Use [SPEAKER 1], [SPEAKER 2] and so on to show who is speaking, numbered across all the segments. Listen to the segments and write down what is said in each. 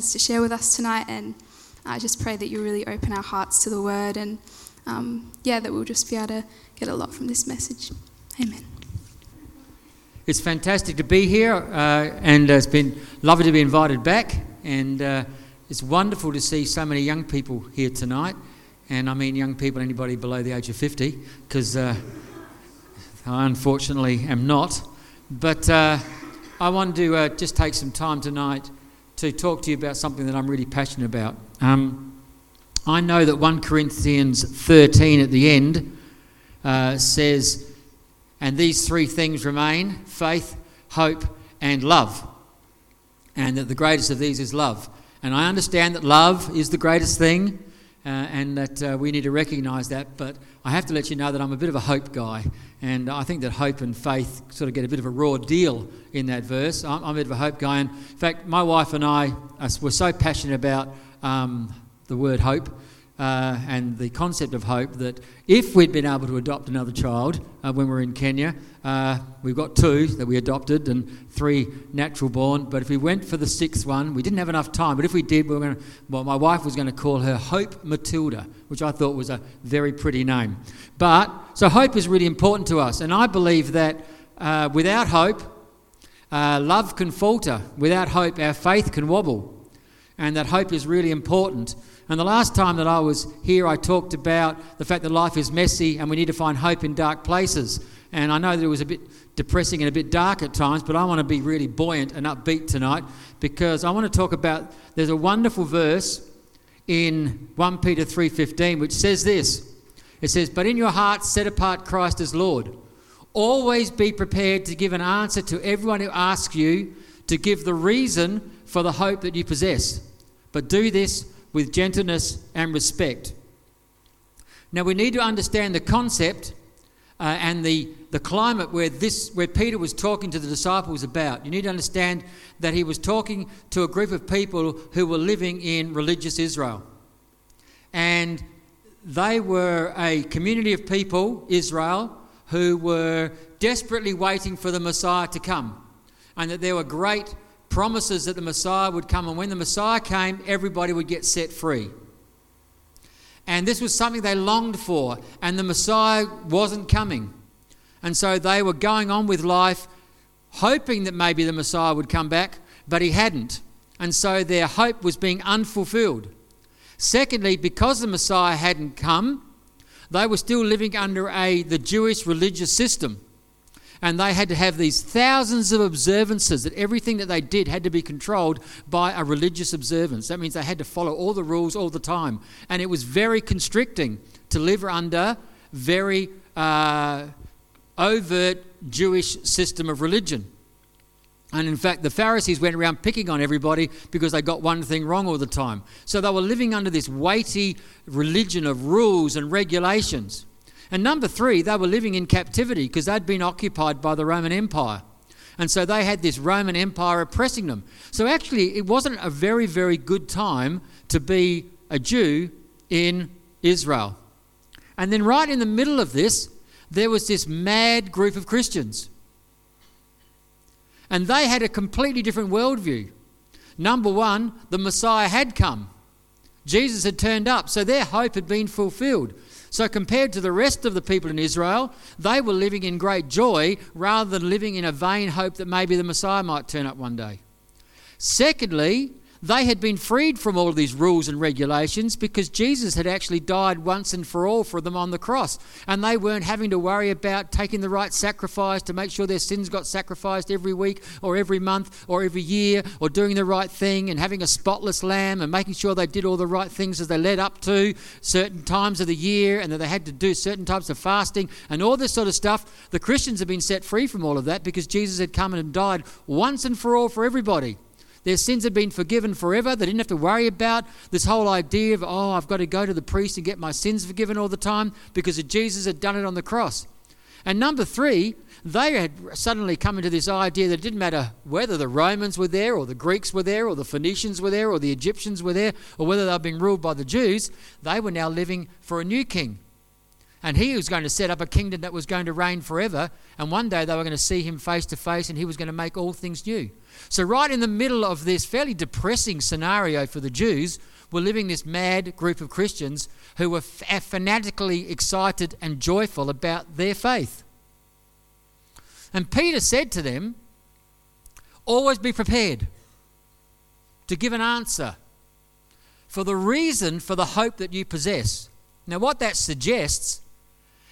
[SPEAKER 1] to share with us tonight. And I just pray that you really open our hearts to the word and, um, yeah, that we'll just be able to get a lot from this message. Amen.
[SPEAKER 2] It's fantastic to be here, uh, and it's been lovely to be invited back. And uh, it's wonderful to see so many young people here tonight. And I mean young people, anybody below the age of 50, because uh, I unfortunately am not. But uh, I want to uh, just take some time tonight to talk to you about something that I'm really passionate about. Um, I know that 1 Corinthians 13 at the end uh, says, and these three things remain faith, hope, and love. And that the greatest of these is love. And I understand that love is the greatest thing. Uh, and that uh, we need to recognize that. But I have to let you know that I'm a bit of a hope guy. And I think that hope and faith sort of get a bit of a raw deal in that verse. I'm, I'm a bit of a hope guy. And in fact, my wife and I were so passionate about um, the word hope uh, and the concept of hope that if we'd been able to adopt another child uh, when we were in Kenya, uh, we've got two that we adopted and three natural born. But if we went for the sixth one, we didn't have enough time. But if we did, we were to, well, my wife was going to call her Hope Matilda, which I thought was a very pretty name. But so hope is really important to us, and I believe that uh, without hope, uh, love can falter. Without hope, our faith can wobble, and that hope is really important. And the last time that I was here, I talked about the fact that life is messy and we need to find hope in dark places. And I know that it was a bit depressing and a bit dark at times, but I want to be really buoyant and upbeat tonight because I want to talk about there's a wonderful verse in 1 Peter 3:15 which says this. It says, "But in your hearts set apart Christ as Lord. Always be prepared to give an answer to everyone who asks you to give the reason for the hope that you possess. But do this with gentleness and respect. Now we need to understand the concept uh, and the, the climate where this where Peter was talking to the disciples about. You need to understand that he was talking to a group of people who were living in religious Israel. And they were a community of people, Israel, who were desperately waiting for the Messiah to come. And that there were great promises that the Messiah would come, and when the Messiah came, everybody would get set free. And this was something they longed for, and the Messiah wasn't coming. And so they were going on with life, hoping that maybe the Messiah would come back, but he hadn't. And so their hope was being unfulfilled. Secondly, because the Messiah hadn't come, they were still living under a the Jewish religious system and they had to have these thousands of observances that everything that they did had to be controlled by a religious observance. That means they had to follow all the rules all the time. And it was very constricting to live under very uh, overt Jewish system of religion. And in fact, the Pharisees went around picking on everybody because they got one thing wrong all the time. So they were living under this weighty religion of rules and regulations. And number three, they were living in captivity because they'd been occupied by the Roman Empire. And so they had this Roman Empire oppressing them. So actually, it wasn't a very, very good time to be a Jew in Israel. And then, right in the middle of this, there was this mad group of Christians. And they had a completely different worldview. Number one, the Messiah had come, Jesus had turned up, so their hope had been fulfilled. So, compared to the rest of the people in Israel, they were living in great joy rather than living in a vain hope that maybe the Messiah might turn up one day. Secondly, they had been freed from all these rules and regulations because Jesus had actually died once and for all for them on the cross. And they weren't having to worry about taking the right sacrifice to make sure their sins got sacrificed every week or every month or every year or doing the right thing and having a spotless lamb and making sure they did all the right things as they led up to certain times of the year and that they had to do certain types of fasting and all this sort of stuff. The Christians have been set free from all of that because Jesus had come and died once and for all for everybody. Their sins had been forgiven forever. They didn't have to worry about this whole idea of, oh, I've got to go to the priest and get my sins forgiven all the time because Jesus had done it on the cross. And number three, they had suddenly come into this idea that it didn't matter whether the Romans were there, or the Greeks were there, or the Phoenicians were there, or the Egyptians were there, or whether they were being ruled by the Jews, they were now living for a new king. And he was going to set up a kingdom that was going to reign forever. And one day they were going to see him face to face and he was going to make all things new. So, right in the middle of this fairly depressing scenario for the Jews, were living this mad group of Christians who were uh, fanatically excited and joyful about their faith. And Peter said to them, Always be prepared to give an answer for the reason for the hope that you possess. Now, what that suggests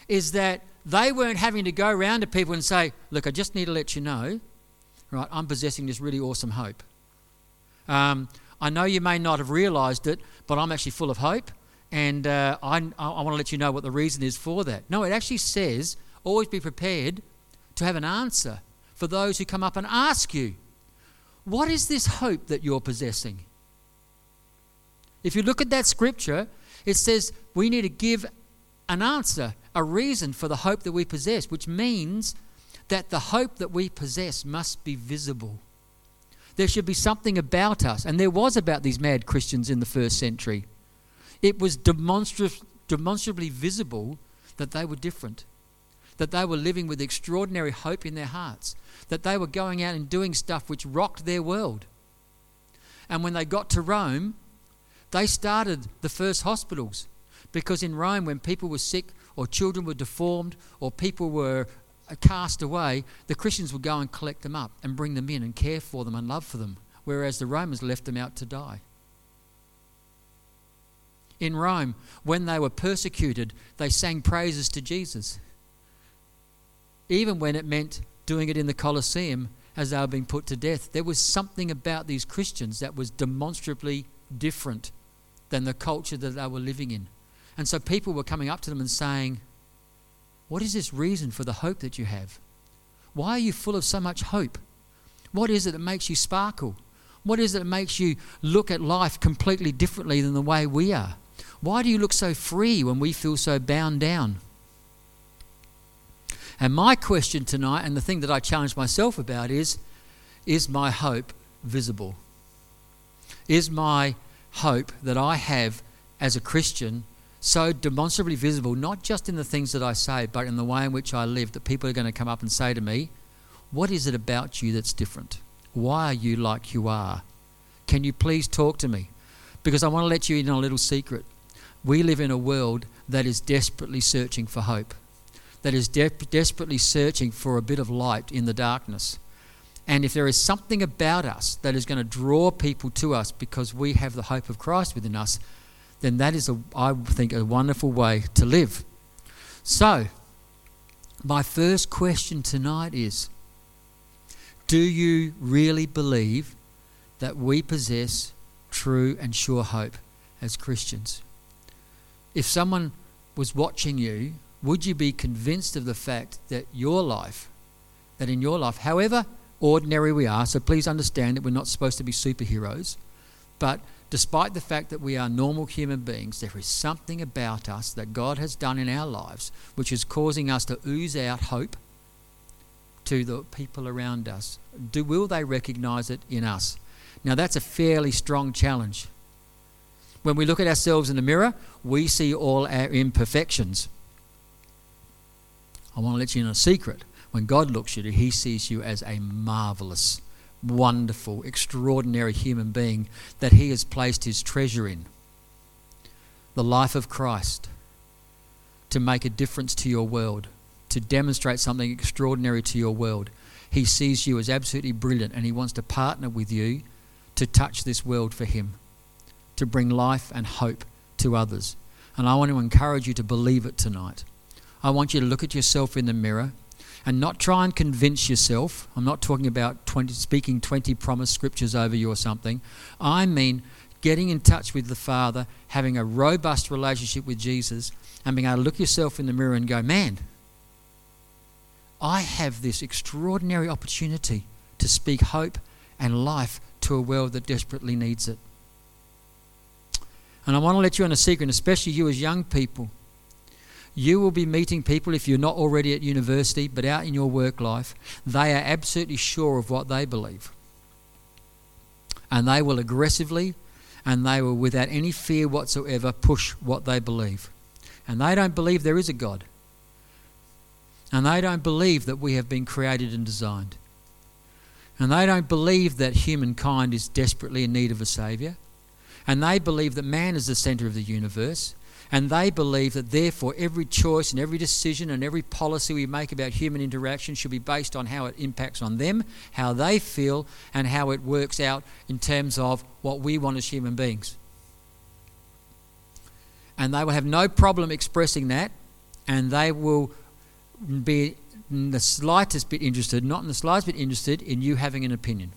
[SPEAKER 2] is that they weren't having to go around to people and say, Look, I just need to let you know, right, I'm possessing this really awesome hope. Um, I know you may not have realized it, but I'm actually full of hope, and uh, I, I want to let you know what the reason is for that. No, it actually says, Always be prepared to have an answer for those who come up and ask you, What is this hope that you're possessing? If you look at that scripture, it says we need to give an answer, a reason for the hope that we possess, which means that the hope that we possess must be visible. There should be something about us, and there was about these mad Christians in the first century. It was demonstra- demonstrably visible that they were different, that they were living with extraordinary hope in their hearts, that they were going out and doing stuff which rocked their world. And when they got to Rome, they started the first hospitals because in Rome, when people were sick or children were deformed or people were uh, cast away, the Christians would go and collect them up and bring them in and care for them and love for them, whereas the Romans left them out to die. In Rome, when they were persecuted, they sang praises to Jesus. Even when it meant doing it in the Colosseum as they were being put to death, there was something about these Christians that was demonstrably different than the culture that they were living in. And so people were coming up to them and saying, What is this reason for the hope that you have? Why are you full of so much hope? What is it that makes you sparkle? What is it that makes you look at life completely differently than the way we are? Why do you look so free when we feel so bound down? And my question tonight, and the thing that I challenge myself about, is Is my hope visible? Is my hope that I have as a Christian so demonstrably visible, not just in the things that I say, but in the way in which I live, that people are going to come up and say to me, What is it about you that's different? Why are you like you are? Can you please talk to me? Because I want to let you in on a little secret. We live in a world that is desperately searching for hope, that is de- desperately searching for a bit of light in the darkness. And if there is something about us that is going to draw people to us because we have the hope of Christ within us, then that is, a, I think, a wonderful way to live. So, my first question tonight is Do you really believe that we possess true and sure hope as Christians? If someone was watching you, would you be convinced of the fact that your life, that in your life, however ordinary we are, so please understand that we're not supposed to be superheroes. But despite the fact that we are normal human beings, there is something about us that God has done in our lives which is causing us to ooze out hope to the people around us. Do, will they recognize it in us? Now, that's a fairly strong challenge. When we look at ourselves in the mirror, we see all our imperfections. I want to let you in a secret. When God looks at you, He sees you as a marvelous, wonderful, extraordinary human being that He has placed His treasure in. The life of Christ to make a difference to your world, to demonstrate something extraordinary to your world. He sees you as absolutely brilliant and He wants to partner with you to touch this world for Him, to bring life and hope to others. And I want to encourage you to believe it tonight. I want you to look at yourself in the mirror and not try and convince yourself. I'm not talking about 20, speaking 20 promise scriptures over you or something. I mean getting in touch with the Father, having a robust relationship with Jesus, and being able to look yourself in the mirror and go, man, I have this extraordinary opportunity to speak hope and life to a world that desperately needs it. And I want to let you in a secret, especially you as young people. You will be meeting people, if you're not already at university, but out in your work life, they are absolutely sure of what they believe. And they will aggressively and they will, without any fear whatsoever, push what they believe. And they don't believe there is a God. And they don't believe that we have been created and designed. And they don't believe that humankind is desperately in need of a Saviour. And they believe that man is the centre of the universe. And they believe that therefore every choice and every decision and every policy we make about human interaction should be based on how it impacts on them, how they feel, and how it works out in terms of what we want as human beings. And they will have no problem expressing that, and they will be the slightest bit interested, not in the slightest bit interested, in you having an opinion.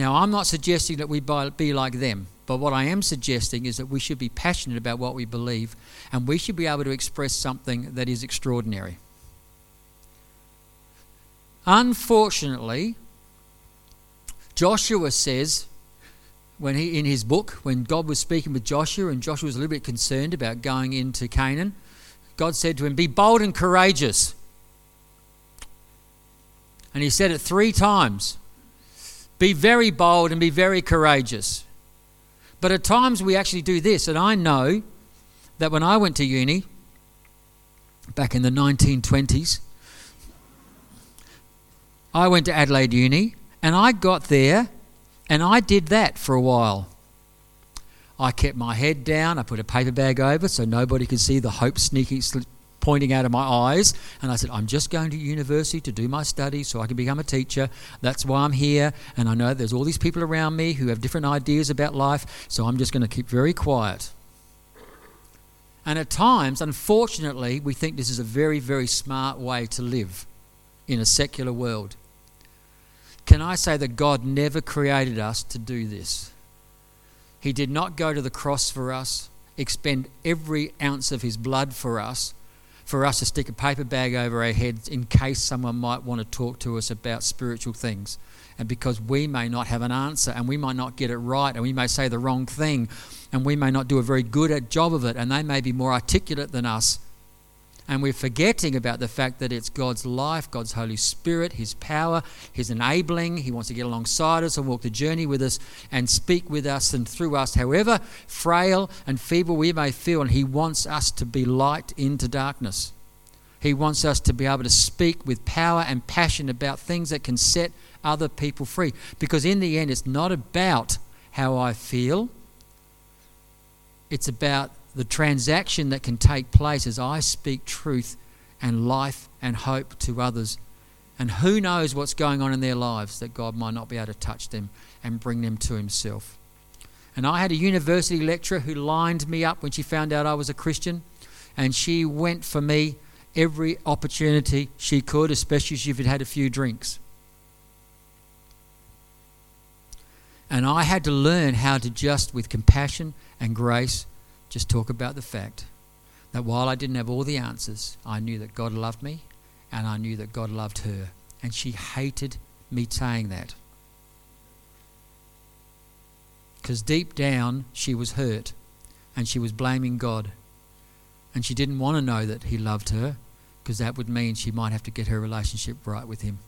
[SPEAKER 2] Now, I'm not suggesting that we be like them, but what I am suggesting is that we should be passionate about what we believe and we should be able to express something that is extraordinary. Unfortunately, Joshua says, when he in his book, when God was speaking with Joshua, and Joshua was a little bit concerned about going into Canaan, God said to him, Be bold and courageous. And he said it three times. Be very bold and be very courageous. But at times we actually do this, and I know that when I went to uni back in the 1920s, I went to Adelaide Uni and I got there and I did that for a while. I kept my head down, I put a paper bag over so nobody could see the hope sneaking, pointing out of my eyes. And I said, I'm just going to university to do my studies so I can become a teacher. That's why I'm here. And I know there's all these people around me who have different ideas about life, so I'm just going to keep very quiet. And at times, unfortunately, we think this is a very, very smart way to live in a secular world. Can I say that God never created us to do this? He did not go to the cross for us, expend every ounce of his blood for us, for us to stick a paper bag over our heads in case someone might want to talk to us about spiritual things. And because we may not have an answer and we might not get it right and we may say the wrong thing and we may not do a very good job of it and they may be more articulate than us and we're forgetting about the fact that it's God's life, God's Holy Spirit, His power, His enabling. He wants to get alongside us and walk the journey with us and speak with us and through us, however frail and feeble we may feel. And He wants us to be light into darkness. He wants us to be able to speak with power and passion about things that can set other people free. Because in the end, it's not about how I feel, it's about the transaction that can take place as I speak truth and life and hope to others. And who knows what's going on in their lives that God might not be able to touch them and bring them to Himself. And I had a university lecturer who lined me up when she found out I was a Christian, and she went for me every opportunity she could, especially if she'd had a few drinks. And I had to learn how to just, with compassion and grace, just talk about the fact that while I didn't have all the answers, I knew that God loved me and I knew that God loved her. And she hated me saying that. Because deep down, she was hurt and she was blaming God. And she didn't want to know that He loved her because that would mean she might have to get her relationship right with Him.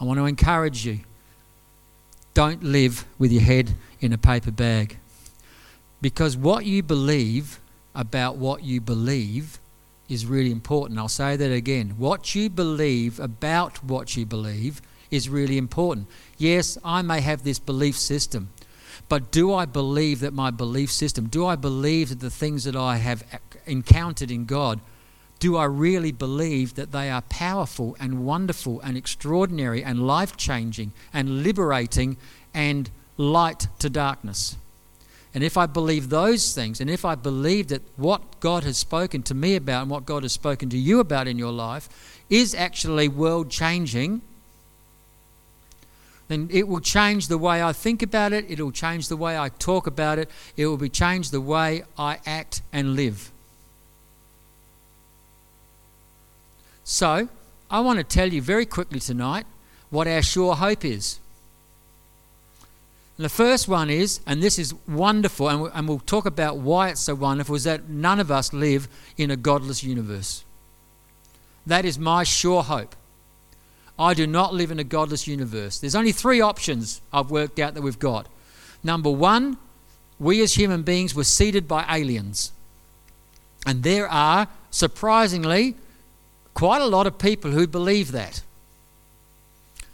[SPEAKER 2] I want to encourage you don't live with your head in a paper bag. Because what you believe about what you believe is really important. I'll say that again. What you believe about what you believe is really important. Yes, I may have this belief system, but do I believe that my belief system, do I believe that the things that I have encountered in God, do I really believe that they are powerful and wonderful and extraordinary and life changing and liberating and light to darkness? And if I believe those things, and if I believe that what God has spoken to me about and what God has spoken to you about in your life is actually world changing, then it will change the way I think about it, it will change the way I talk about it, it will be change the way I act and live. So, I want to tell you very quickly tonight what our sure hope is. And the first one is, and this is wonderful, and, and we'll talk about why it's so wonderful, is that none of us live in a godless universe. That is my sure hope. I do not live in a godless universe. There's only three options I've worked out that we've got. Number one, we as human beings were seeded by aliens. And there are, surprisingly, quite a lot of people who believe that.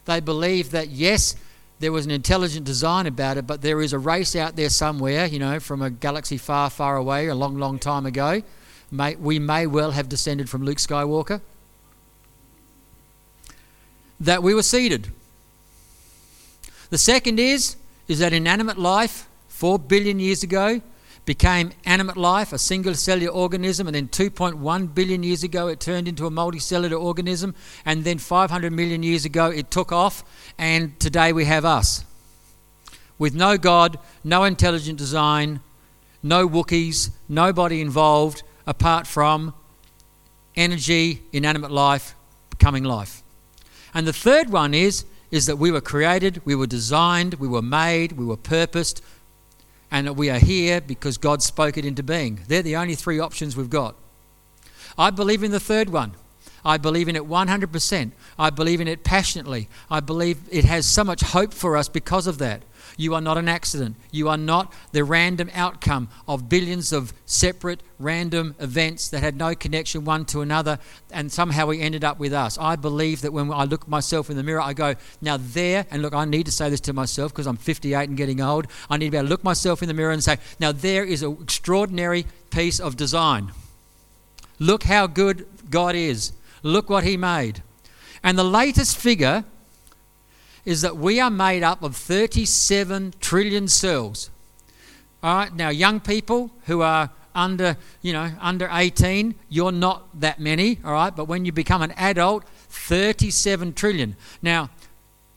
[SPEAKER 2] They believe that, yes, there was an intelligent design about it, but there is a race out there somewhere, you know, from a galaxy far, far away, a long, long time ago. May, we may well have descended from Luke Skywalker. That we were seeded. The second is, is that inanimate life, four billion years ago, became animate life, a single cellular organism, and then 2.1 billion years ago it turned into a multicellular organism, and then 500 million years ago it took off, and today we have us. With no God, no intelligent design, no Wookiees, nobody involved apart from energy, inanimate life, becoming life. And the third one is, is that we were created, we were designed, we were made, we were purposed and we are here because God spoke it into being. They're the only three options we've got. I believe in the third one. I believe in it 100%. I believe in it passionately. I believe it has so much hope for us because of that. You are not an accident. You are not the random outcome of billions of separate random events that had no connection one to another, and somehow we ended up with us. I believe that when I look myself in the mirror, I go, now there, and look, I need to say this to myself because I'm 58 and getting old. I need to be able to look myself in the mirror and say, now there is an extraordinary piece of design. Look how good God is. Look what He made. And the latest figure is that we are made up of 37 trillion cells. All right, now young people who are under, you know, under 18, you're not that many, all right, but when you become an adult, 37 trillion. Now,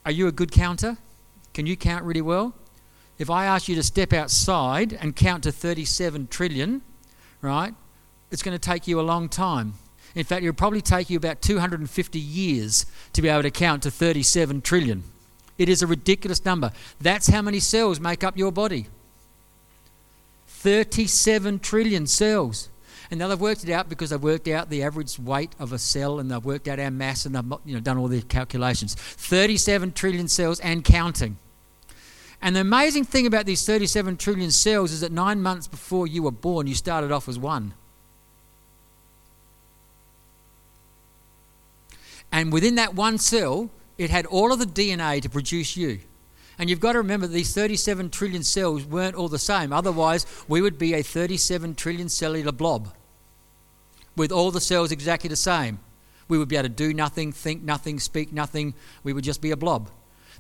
[SPEAKER 2] are you a good counter? Can you count really well? If I ask you to step outside and count to 37 trillion, right, it's going to take you a long time. In fact, it'll probably take you about 250 years to be able to count to 37 trillion. It is a ridiculous number. That's how many cells make up your body 37 trillion cells. And now they've worked it out because they've worked out the average weight of a cell and they've worked out our mass and they've you know, done all the calculations. 37 trillion cells and counting. And the amazing thing about these 37 trillion cells is that nine months before you were born, you started off as one. And within that one cell, it had all of the DNA to produce you. And you've got to remember these 37 trillion cells weren't all the same. Otherwise, we would be a 37 trillion cellular blob with all the cells exactly the same. We would be able to do nothing, think nothing, speak nothing. We would just be a blob.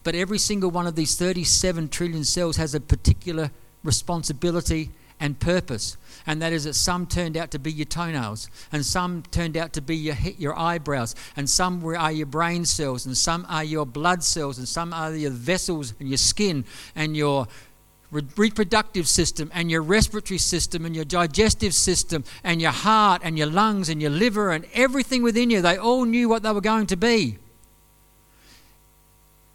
[SPEAKER 2] But every single one of these 37 trillion cells has a particular responsibility and purpose. And that is that some turned out to be your toenails, and some turned out to be your, your eyebrows, and some are your brain cells, and some are your blood cells, and some are your vessels and your skin and your reproductive system and your respiratory system and your digestive system and your heart and your lungs and your liver and everything within you. They all knew what they were going to be.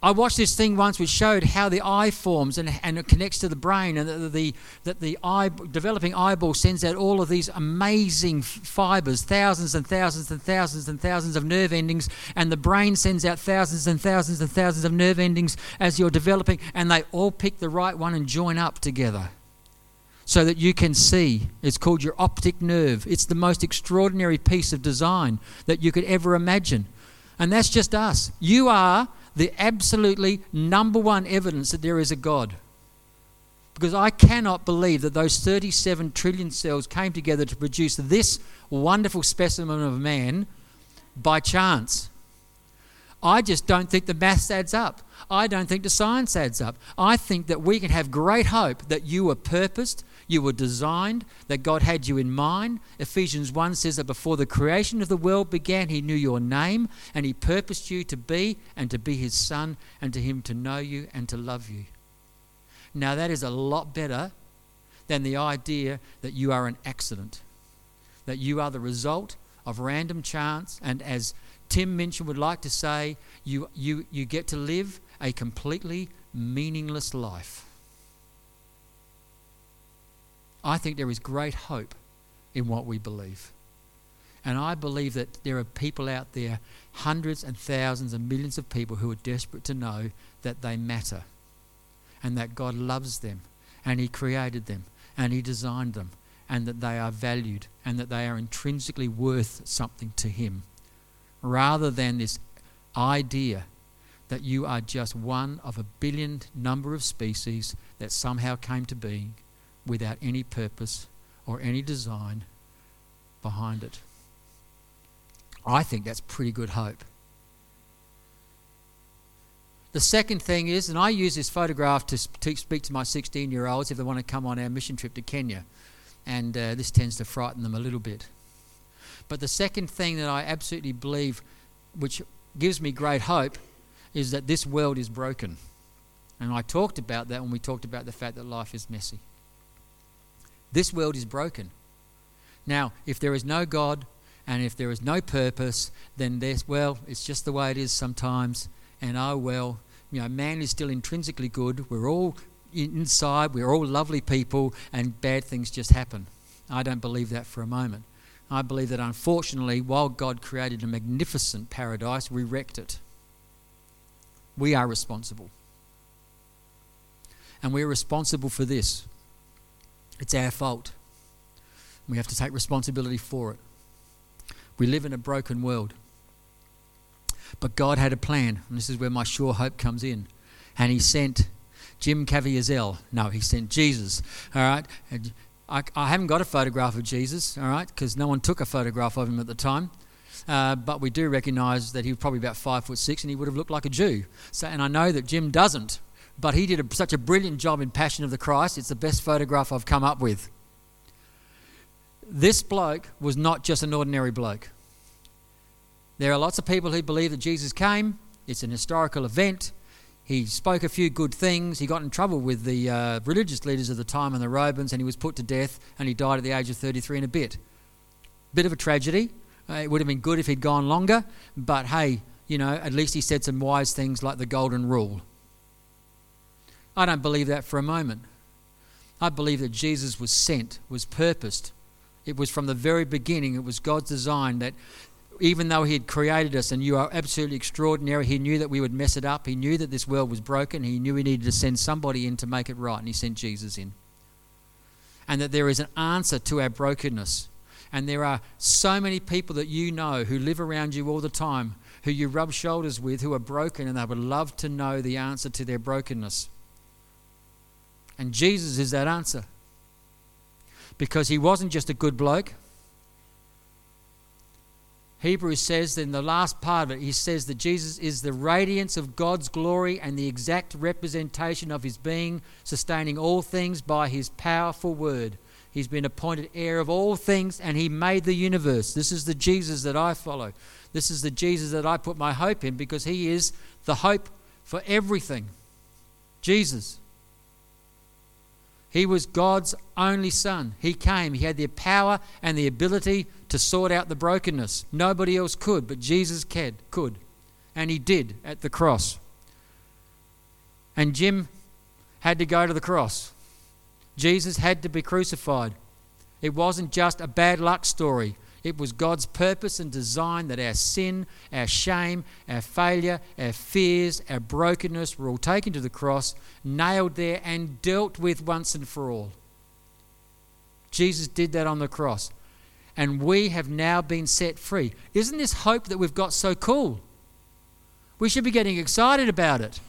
[SPEAKER 2] I watched this thing once which showed how the eye forms and, and it connects to the brain, and that the, that the eye, developing eyeball sends out all of these amazing fibers, thousands and thousands and thousands and thousands of nerve endings, and the brain sends out thousands and thousands and thousands of nerve endings as you're developing, and they all pick the right one and join up together so that you can see. It's called your optic nerve. It's the most extraordinary piece of design that you could ever imagine. And that's just us. You are the absolutely number one evidence that there is a God. Because I cannot believe that those 37 trillion cells came together to produce this wonderful specimen of man by chance. I just don't think the maths adds up. I don't think the science adds up. I think that we can have great hope that you were purposed, you were designed, that God had you in mind. Ephesians 1 says that before the creation of the world began, He knew your name and He purposed you to be and to be His Son and to Him to know you and to love you. Now, that is a lot better than the idea that you are an accident, that you are the result of random chance, and as Tim Minchin would like to say, you, you, you get to live a completely meaningless life. I think there is great hope in what we believe. And I believe that there are people out there, hundreds and thousands and millions of people who are desperate to know that they matter and that God loves them and He created them and He designed them and that they are valued and that they are intrinsically worth something to Him rather than this idea that you are just one of a billion number of species that somehow came to being without any purpose or any design behind it. I think that's pretty good hope. The second thing is, and I use this photograph to speak to my 16 year olds if they want to come on our mission trip to Kenya. And uh, this tends to frighten them a little bit. But the second thing that I absolutely believe, which gives me great hope, is that this world is broken. And I talked about that when we talked about the fact that life is messy. This world is broken. Now, if there is no God and if there is no purpose, then there's, well, it's just the way it is sometimes. And oh, well, you know, man is still intrinsically good. We're all inside, we're all lovely people, and bad things just happen. I don't believe that for a moment. I believe that unfortunately, while God created a magnificent paradise, we wrecked it. We are responsible. And we're responsible for this. It's our fault. We have to take responsibility for it. We live in a broken world. But God had a plan, and this is where my sure hope comes in. And He sent Jim Caviezel. No, He sent Jesus. All right? I, I haven't got a photograph of Jesus, all right, because no one took a photograph of him at the time. Uh, but we do recognise that he was probably about five foot six, and he would have looked like a Jew. So, and I know that Jim doesn't, but he did a, such a brilliant job in Passion of the Christ. It's the best photograph I've come up with. This bloke was not just an ordinary bloke. There are lots of people who believe that Jesus came. It's an historical event. He spoke a few good things. He got in trouble with the uh, religious leaders of the time and the Romans, and he was put to death, and he died at the age of 33 and a bit. Bit of a tragedy. Uh, it would have been good if he'd gone longer, but hey, you know, at least he said some wise things like the golden rule. I don't believe that for a moment. I believe that Jesus was sent, was purposed. It was from the very beginning, it was God's design that even though He had created us and you are absolutely extraordinary, He knew that we would mess it up. He knew that this world was broken. He knew He needed to send somebody in to make it right, and He sent Jesus in. And that there is an answer to our brokenness. And there are so many people that you know who live around you all the time, who you rub shoulders with, who are broken, and they would love to know the answer to their brokenness. And Jesus is that answer. Because he wasn't just a good bloke, Hebrews says in the last part of it, he says that Jesus is the radiance of God's glory and the exact representation of his being, sustaining all things by his powerful word. He's been appointed heir of all things and he made the universe. This is the Jesus that I follow. This is the Jesus that I put my hope in because he is the hope for everything. Jesus. He was God's only son. He came. He had the power and the ability to sort out the brokenness. Nobody else could, but Jesus could. And he did at the cross. And Jim had to go to the cross. Jesus had to be crucified. It wasn't just a bad luck story. It was God's purpose and design that our sin, our shame, our failure, our fears, our brokenness were all taken to the cross, nailed there, and dealt with once and for all. Jesus did that on the cross. And we have now been set free. Isn't this hope that we've got so cool? We should be getting excited about it.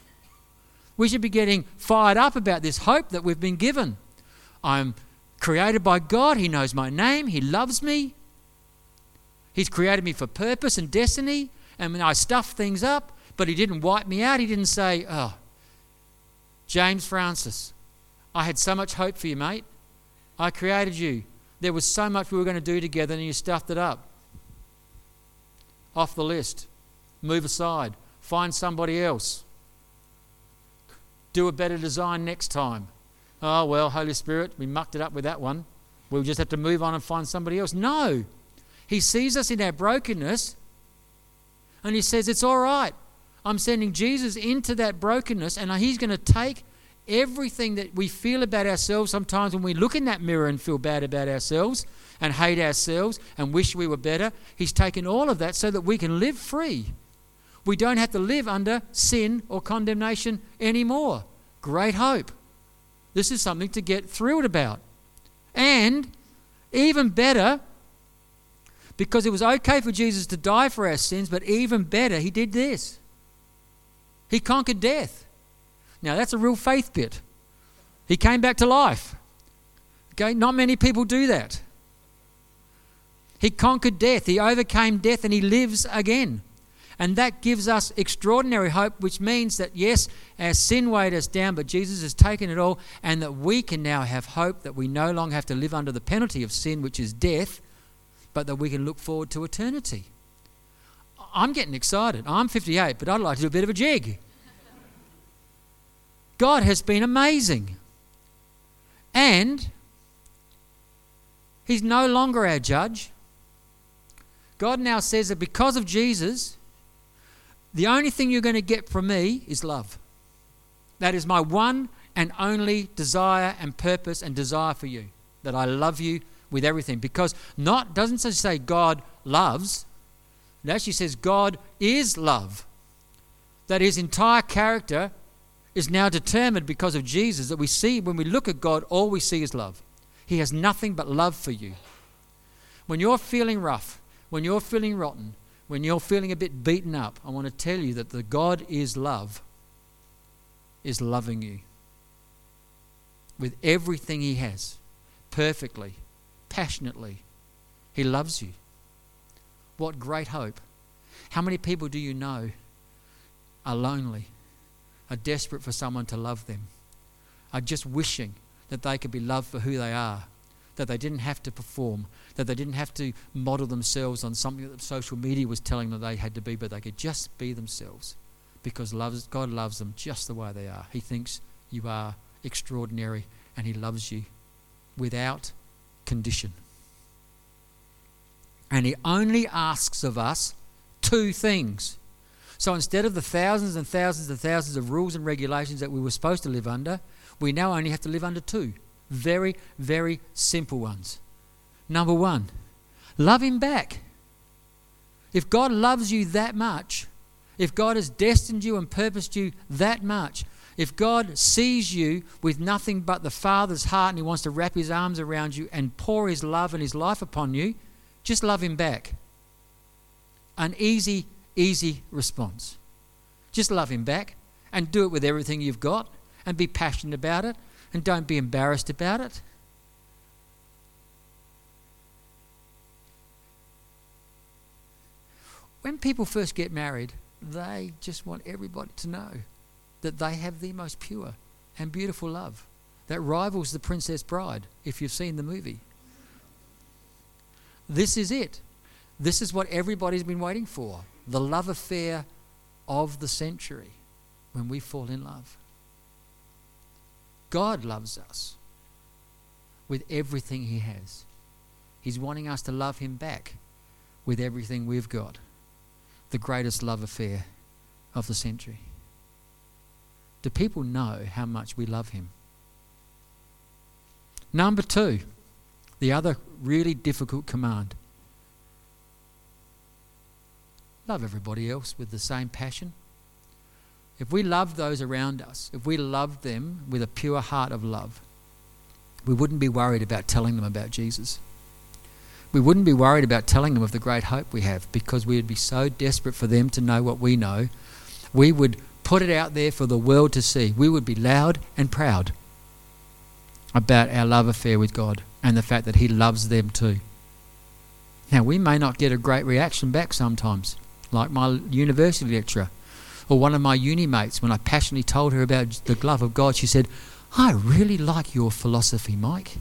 [SPEAKER 2] We should be getting fired up about this hope that we've been given. I'm created by God. He knows my name. He loves me. He's created me for purpose and destiny. And when I stuff things up, but He didn't wipe me out. He didn't say, Oh, James Francis, I had so much hope for you, mate. I created you. There was so much we were going to do together, and you stuffed it up. Off the list. Move aside. Find somebody else. Do a better design next time. Oh, well, Holy Spirit, we mucked it up with that one. We'll just have to move on and find somebody else. No. He sees us in our brokenness and he says, It's all right. I'm sending Jesus into that brokenness and he's going to take everything that we feel about ourselves sometimes when we look in that mirror and feel bad about ourselves and hate ourselves and wish we were better. He's taken all of that so that we can live free. We don't have to live under sin or condemnation anymore. Great hope. This is something to get thrilled about. And even better, because it was okay for Jesus to die for our sins, but even better, he did this. He conquered death. Now, that's a real faith bit. He came back to life. Okay, not many people do that. He conquered death, he overcame death, and he lives again. And that gives us extraordinary hope, which means that, yes, our sin weighed us down, but Jesus has taken it all, and that we can now have hope that we no longer have to live under the penalty of sin, which is death, but that we can look forward to eternity. I'm getting excited. I'm 58, but I'd like to do a bit of a jig. God has been amazing. And He's no longer our judge. God now says that because of Jesus, the only thing you're going to get from me is love. That is my one and only desire and purpose and desire for you. That I love you with everything. Because not doesn't say God loves, it actually says God is love. That his entire character is now determined because of Jesus. That we see when we look at God, all we see is love. He has nothing but love for you. When you're feeling rough, when you're feeling rotten, when you're feeling a bit beaten up, I want to tell you that the God is love is loving you with everything He has, perfectly, passionately. He loves you. What great hope. How many people do you know are lonely, are desperate for someone to love them, are just wishing that they could be loved for who they are? that they didn't have to perform, that they didn't have to model themselves on something that social media was telling them they had to be, but they could just be themselves because loves, God loves them just the way they are. He thinks you are extraordinary and He loves you without condition. And He only asks of us two things. So instead of the thousands and thousands and thousands of rules and regulations that we were supposed to live under, we now only have to live under two very, very simple ones. Number one, love Him back. If God loves you that much, if God has destined you and purposed you that much, if God sees you with nothing but the Father's heart and He wants to wrap His arms around you and pour His love and His life upon you, just love Him back. An easy, easy response. Just love Him back and do it with everything you've got and be passionate about it and don't be embarrassed about it. When people first get married, they just want everybody to know that they have the most pure and beautiful love that rivals the Princess Bride, if you've seen the movie. This is it. This is what everybody's been waiting for the love affair of the century when we fall in love. God loves us with everything He has. He's wanting us to love Him back with everything we've got. The greatest love affair of the century. Do people know how much we love Him? Number two, the other really difficult command love everybody else with the same passion if we love those around us, if we love them with a pure heart of love, we wouldn't be worried about telling them about Jesus. We wouldn't be worried about telling them of the great hope we have because we would be so desperate for them to know what we know. We would put it out there for the world to see. We would be loud and proud about our love affair with God and the fact that He loves them too. Now, we may not get a great reaction back sometimes, like my university lecturer. Or one of my uni mates, when I passionately told her about the love of God, she said, I really like your philosophy, Mike.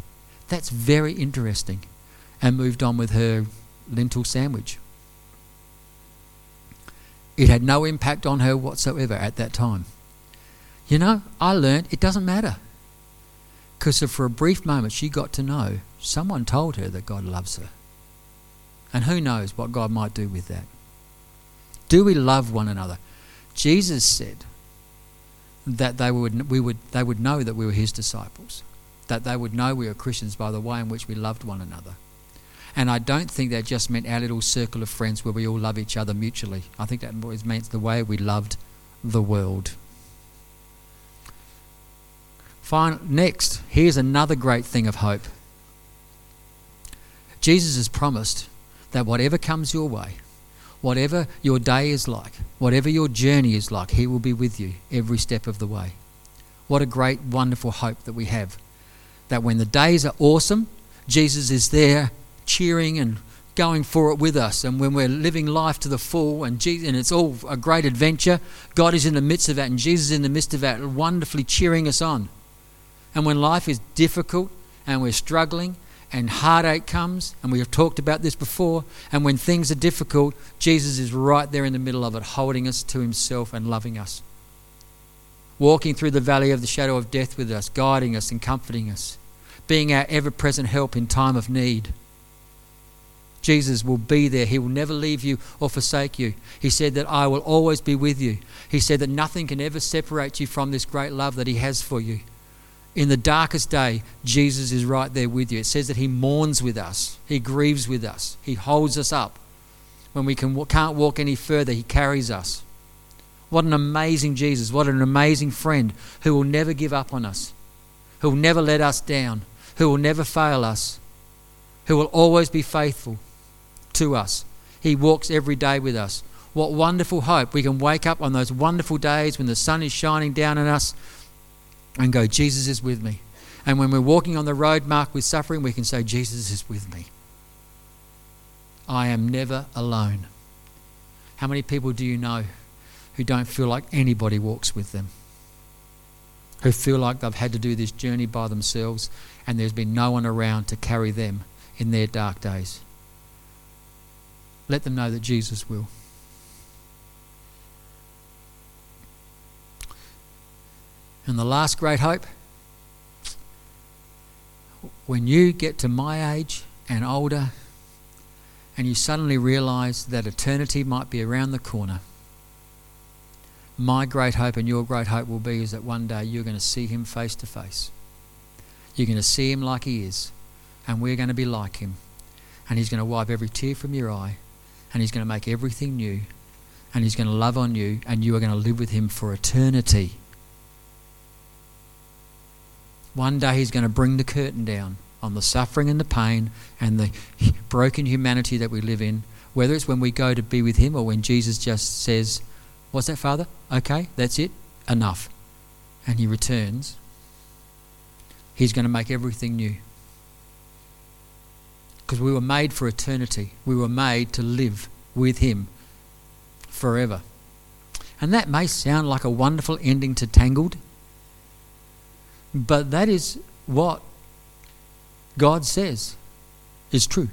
[SPEAKER 2] That's very interesting. And moved on with her lentil sandwich. It had no impact on her whatsoever at that time. You know, I learned it doesn't matter. Because for a brief moment she got to know someone told her that God loves her. And who knows what God might do with that. Do we love one another? Jesus said that they would, we would, they would know that we were his disciples, that they would know we were Christians by the way in which we loved one another. And I don't think that just meant our little circle of friends where we all love each other mutually. I think that always meant the way we loved the world. Fine. Next, here's another great thing of hope. Jesus has promised that whatever comes your way, whatever your day is like, whatever your journey is like, He will be with you every step of the way. What a great, wonderful hope that we have. That when the days are awesome, Jesus is there cheering and going for it with us. And when we're living life to the full and, Jesus, and it's all a great adventure, God is in the midst of that and Jesus is in the midst of that, wonderfully cheering us on. And when life is difficult and we're struggling and heartache comes, and we have talked about this before, and when things are difficult, Jesus is right there in the middle of it, holding us to Himself and loving us. Walking through the valley of the shadow of death with us, guiding us and comforting us, being our ever present help in time of need. Jesus will be there. He will never leave you or forsake you. He said that I will always be with you. He said that nothing can ever separate you from this great love that He has for you. In the darkest day, Jesus is right there with you. It says that He mourns with us, He grieves with us, He holds us up. When we can, can't walk any further, He carries us. What an amazing Jesus. What an amazing friend who will never give up on us, who will never let us down, who will never fail us, who will always be faithful to us. He walks every day with us. What wonderful hope. We can wake up on those wonderful days when the sun is shining down on us and go, Jesus is with me. And when we're walking on the road marked with suffering, we can say, Jesus is with me. I am never alone. How many people do you know who don't feel like anybody walks with them? Who feel like they've had to do this journey by themselves and there's been no one around to carry them in their dark days? Let them know that Jesus will. And the last great hope when you get to my age and older, and you suddenly realize that eternity might be around the corner, my great hope and your great hope will be is that one day you're going to see him face to face. You're going to see him like he is, and we're going to be like him. And he's going to wipe every tear from your eye, and he's going to make everything new, and he's going to love on you, and you are going to live with him for eternity. One day he's going to bring the curtain down on the suffering and the pain and the broken humanity that we live in, whether it's when we go to be with him or when Jesus just says, What's that, Father? Okay, that's it, enough. And he returns. He's going to make everything new. Because we were made for eternity, we were made to live with him forever. And that may sound like a wonderful ending to Tangled. But that is what God says is true.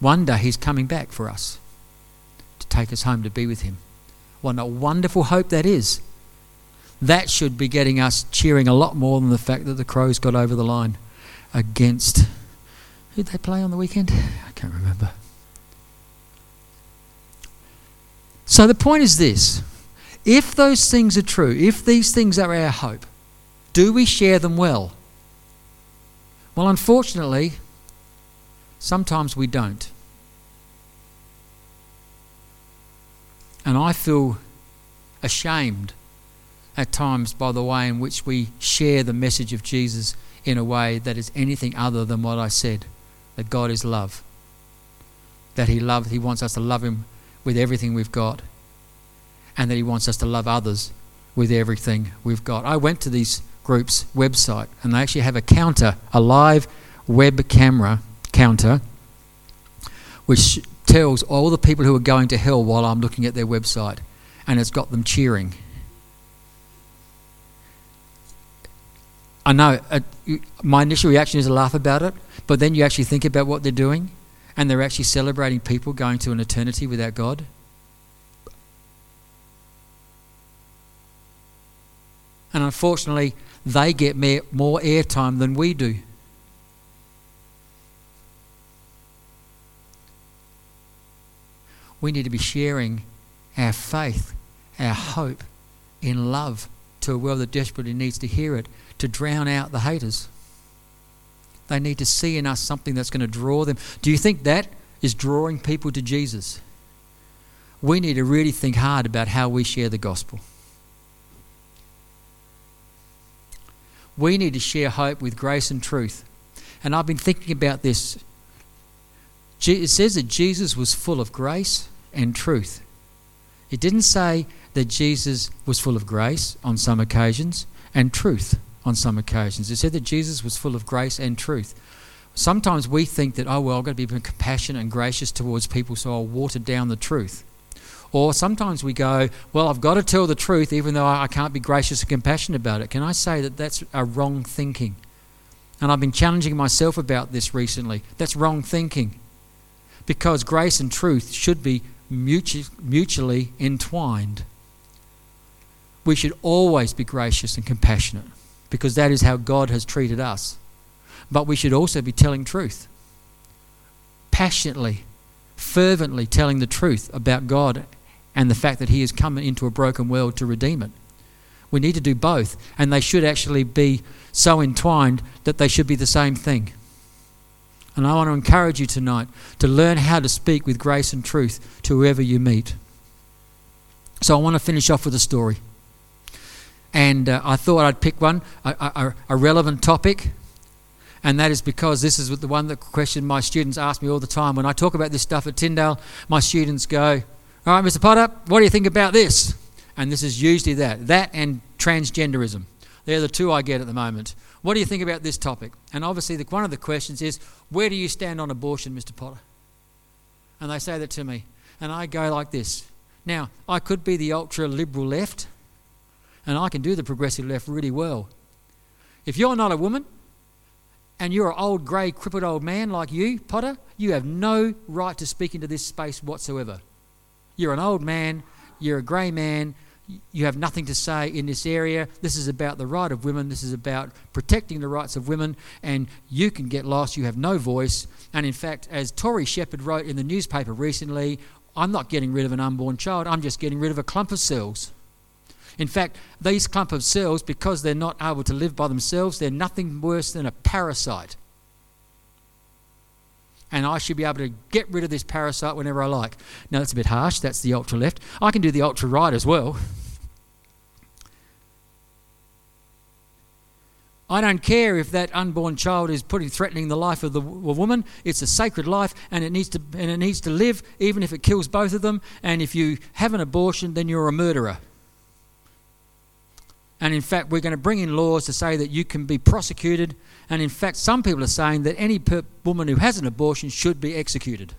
[SPEAKER 2] One day He's coming back for us to take us home to be with Him. What a wonderful hope that is. That should be getting us cheering a lot more than the fact that the Crows got over the line against. Who they play on the weekend? I can't remember. So the point is this if those things are true, if these things are our hope, do we share them well? Well, unfortunately, sometimes we don't. And I feel ashamed at times by the way in which we share the message of Jesus in a way that is anything other than what I said that God is love. That He loves, He wants us to love Him with everything we've got and that He wants us to love others with everything we've got. I went to these groups' website and they actually have a counter, a live web camera counter, which tells all the people who are going to hell while I'm looking at their website, and it's got them cheering. I know uh, my initial reaction is to laugh about it, but then you actually think about what they're doing, and they're actually celebrating people going to an eternity without God. And unfortunately, they get more airtime than we do. We need to be sharing our faith, our hope in love to a world that desperately needs to hear it to drown out the haters. They need to see in us something that's going to draw them. Do you think that is drawing people to Jesus? We need to really think hard about how we share the gospel. we need to share hope with grace and truth. And I've been thinking about this. It says that Jesus was full of grace and truth. It didn't say that Jesus was full of grace on some occasions and truth on some occasions. It said that Jesus was full of grace and truth. Sometimes we think that, oh, well, I've got to be compassionate and gracious towards people, so I'll water down the truth. Or sometimes we go, well, I've got to tell the truth even though I can't be gracious and compassionate about it. Can I say that that's a wrong thinking? And I've been challenging myself about this recently. That's wrong thinking. Because grace and truth should be mutually entwined. We should always be gracious and compassionate because that is how God has treated us. But we should also be telling truth, passionately, fervently telling the truth about God and the fact that He has come into a broken world to redeem it. We need to do both, and they should actually be so entwined that they should be the same thing. And I want to encourage you tonight to learn how to speak with grace and truth to whoever you meet. So I want to finish off with a story. And uh, I thought I'd pick one, a, a, a, relevant topic. And that is because this is the one that question my students ask me all the time. When I talk about this stuff at Tyndale, my students go, All right, Mr. Potter, what do you think about this? And this is usually that. That and transgenderism. They're the two I get at the moment. What do you think about this topic? And obviously, the, one of the questions is, Where do you stand on abortion, Mr. Potter? And they say that to me. And I go like this. Now, I could be the ultra liberal left, and I can do the progressive left really well. If you're not a woman, and you're an old, grey, crippled old man like you, Potter, you have no right to speak into this space whatsoever. You're an old man, you're a grey man, you have nothing to say in this area. This is about the right of women. This is about protecting the rights of women, and you can get lost. You have no voice. And in fact, as Tory Shepherd wrote in the newspaper recently, I'm not getting rid of an unborn child, I'm just getting rid of a clump of cells. In fact, these clump of cells, because they're not able to live by themselves, they're nothing worse than a parasite. And I should be able to get rid of this parasite whenever I like. Now, that's a bit harsh. That's the ultra left. I can do the ultra right as well. I don't care if that unborn child is putting threatening the life of the woman. It's a sacred life, and it needs to and it needs to live, even if it kills both of them. And if you have an abortion, then you're a murderer. And in fact, we're going to bring in laws to say that you can be prosecuted. And in fact, some people are saying that any woman who has an abortion should be executed.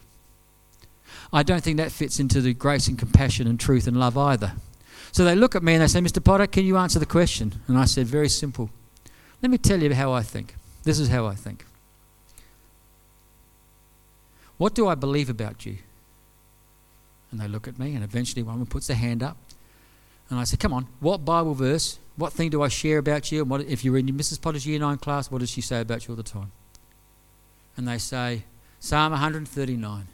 [SPEAKER 2] I don't think that fits into the grace and compassion and truth and love either. So they look at me and they say, Mr. Potter, can you answer the question? And I said, very simple. Let me tell you how I think. This is how I think. What do I believe about you? And they look at me, and eventually one puts their hand up. And I said, Come on, what Bible verse, what thing do I share about you? And what, if you're in Mrs. Potter's Year 9 class, what does she say about you all the time? And they say, Psalm 139.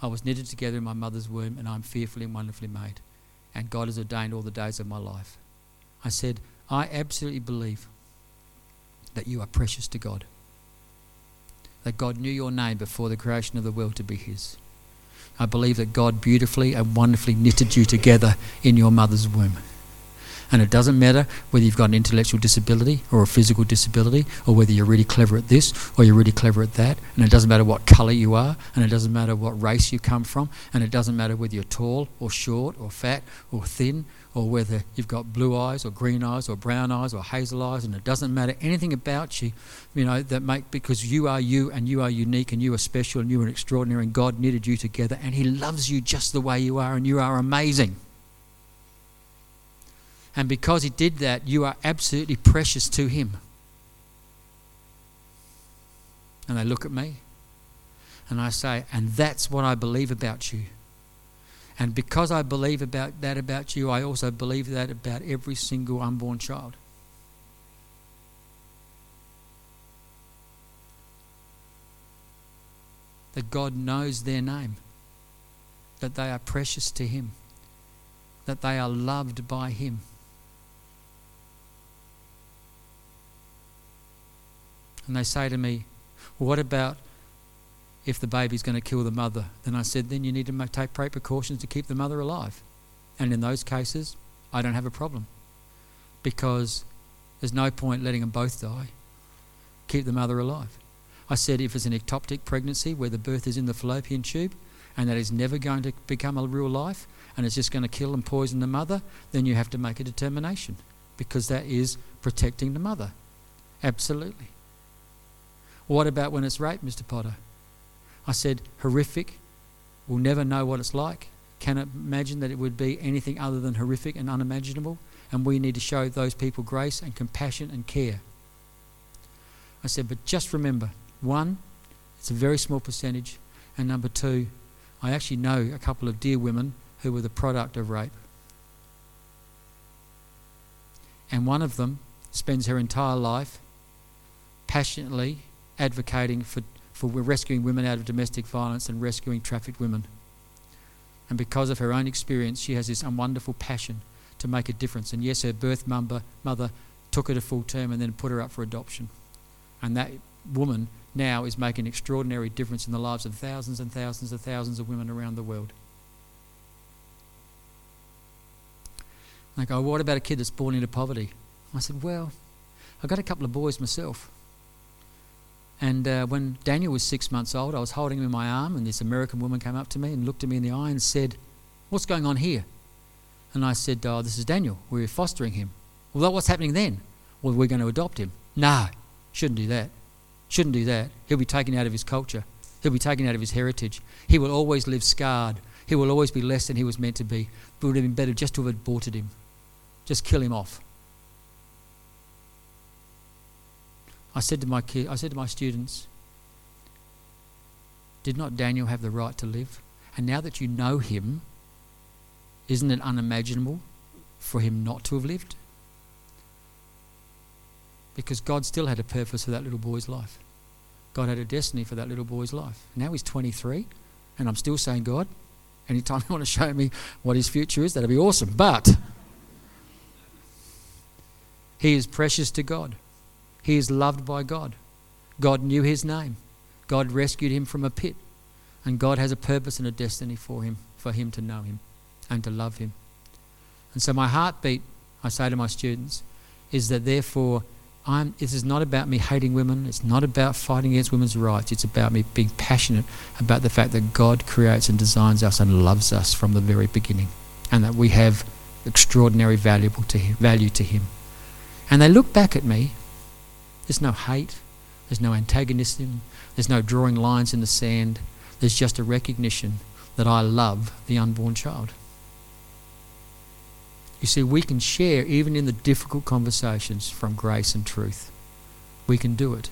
[SPEAKER 2] I was knitted together in my mother's womb, and I'm fearfully and wonderfully made. And God has ordained all the days of my life. I said, I absolutely believe that you are precious to God. That God knew your name before the creation of the world to be His. I believe that God beautifully and wonderfully knitted you together in your mother's womb. And it doesn't matter whether you've got an intellectual disability or a physical disability, or whether you're really clever at this or you're really clever at that. And it doesn't matter what colour you are, and it doesn't matter what race you come from, and it doesn't matter whether you're tall or short or fat or thin or whether you've got blue eyes or green eyes or brown eyes or hazel eyes, and it doesn't matter anything about you, you know, that make because you are you and you are unique and you are special and you are extraordinary and God knitted you together and He loves you just the way you are and you are amazing. And because He did that, you are absolutely precious to Him. And they look at me and I say, and that's what I believe about you. And because I believe about that about you, I also believe that about every single unborn child. That God knows their name, that they are precious to Him, that they are loved by Him. And they say to me, well, What about if the baby's going to kill the mother. Then I said, then you need to take great precautions to keep the mother alive. And in those cases, I don't have a problem. Because There's no point letting them both die. Keep the mother alive. I said if it's an ectopic pregnancy where the birth is in the fallopian tube and that is never going to become a real life and it's just going to kill and poison the mother, then you have to make a determination because that is protecting the mother. Absolutely. What about when it's rape, Mr. Potter? I said, horrific. We'll never know what it's like. Can imagine that it would be anything other than horrific and unimaginable. And we need to show those people grace and compassion and care. I said, but just remember one, it's a very small percentage. And number two, I actually know a couple of dear women who were the product of rape. And one of them spends her entire life passionately advocating for, for rescuing women out of domestic violence and rescuing trafficked women. And because of her own experience, she has this wonderful passion to make a difference. And yes, her birth mother, mother took her to full term and then put her up for adoption. And that woman now is making an extraordinary difference in the lives of thousands and thousands and thousands of women around the world. I go, oh, what about a kid that's born into poverty? I said, well, I've got a couple of boys myself. And uh, when Daniel was six months old, I was holding him in my arm, and this American woman came up to me and looked at me in the eye and said, What's going on here? And I said, Oh, this is Daniel. We're fostering him. Well, what's happening then? Well, we're going to adopt him. No, shouldn't do that. Shouldn't do that. He'll be taken out of his culture, he'll be taken out of his heritage. He will always live scarred. He will always be less than he was meant to be. It would have been better just to have aborted him, just kill him off. I said to my kid, I said to my students, did not Daniel have the right to live? And now that you know him, isn't it unimaginable for him not to have lived? Because God still had a purpose for that little boy's life. God had a destiny for that little boy's life. Now he's 23, and I'm still saying, God, anytime you want to show me what his future is, that'd be awesome. But he is precious to God. He is loved by God. God knew his name. God rescued him from a pit. And God has a purpose and a destiny for him, for him to know him and to love him. And so my heartbeat, I say to my students, is that therefore I'm, this is not about me hating women. It's not about fighting against women's rights. It's about me being passionate about the fact that God creates and designs us and loves us from the very beginning, and that we have extraordinary valuable to him, value to Him. And they look back at me there's no hate, there's no antagonism, there's no drawing lines in the sand. There's just a recognition that I love the unborn child. You see, we can share even in the difficult conversations from grace and truth. We can do it.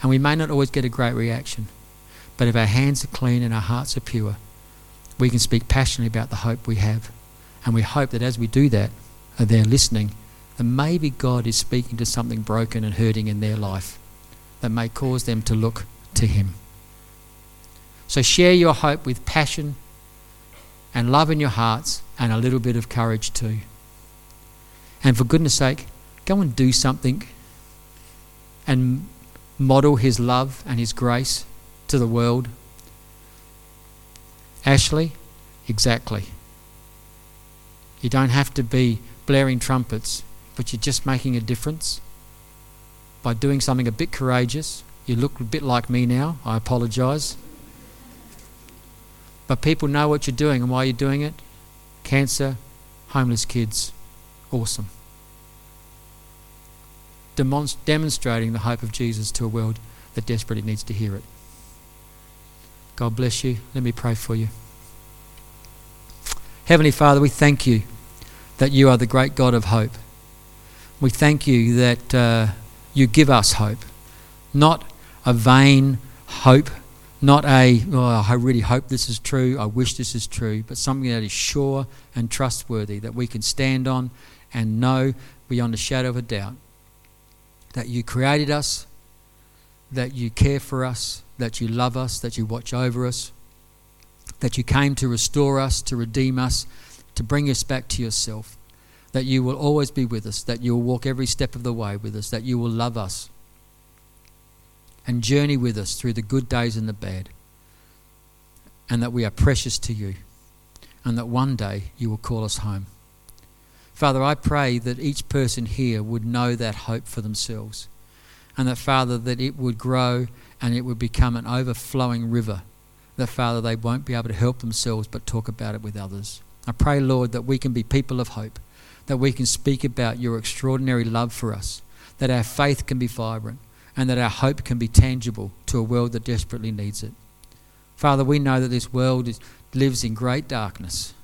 [SPEAKER 2] And we may not always get a great reaction, but if our hands are clean and our hearts are pure, we can speak passionately about the hope we have. And we hope that as we do that, they're listening and maybe God is speaking to something broken and hurting in their life that may cause them to look to Him. So share your hope with passion and love in your hearts and a little bit of courage too. And for goodness sake, go and do something and model His love and His grace to the world. Ashley, exactly. You don't have to be blaring trumpets but you're just making a difference by doing something a bit courageous. You look a bit like me now. I apologize. But people know what you're doing and why you're doing it. Cancer, homeless kids. Awesome. Demonst- demonstrating the hope of Jesus to a world that desperately needs to hear it. God bless you. Let me pray for you. Heavenly Father, we thank you that you are the great God of hope. We thank you that uh, you give us hope, not a vain hope, not a, oh, I really hope this is true, I wish this is true, but something that is sure and trustworthy that we can stand on and know beyond a shadow of a doubt that you created us, that you care for us, that you love us, that you watch over us, that you came to restore us, to redeem us, to bring us back to yourself that you will always be with us, that you will walk every step of the way with us, that you will love us and journey with us through the good days and the bad, and that we are precious to you, and that one day you will call us home. Father, I pray that each person here would know that hope for themselves. And that, Father, that it would grow and it would become an overflowing river. That, Father, they won't be able to help themselves but talk about it with others. I pray, Lord, that we can be people of hope, that we can speak about your extraordinary love for us, that our faith can be vibrant, and that our hope can be tangible to a world that desperately needs it. Father, we know that this world is, lives in great darkness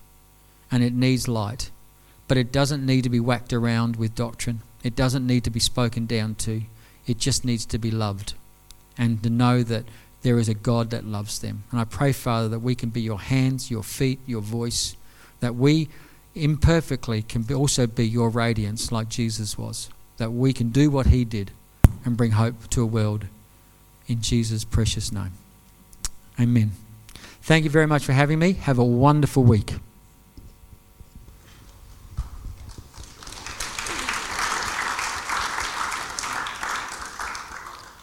[SPEAKER 2] and it needs light, but it doesn't need to be whacked around with doctrine. It doesn't need to be spoken down to. It just needs to be loved and to know that there is a God that loves them. And I pray, Father, that we can be your hands, your feet, your voice, that we imperfectly can be also be your radiance like Jesus was, that we can do what he did and bring hope to a world in Jesus' precious name. Amen. Thank you very much for having me. Have a wonderful week.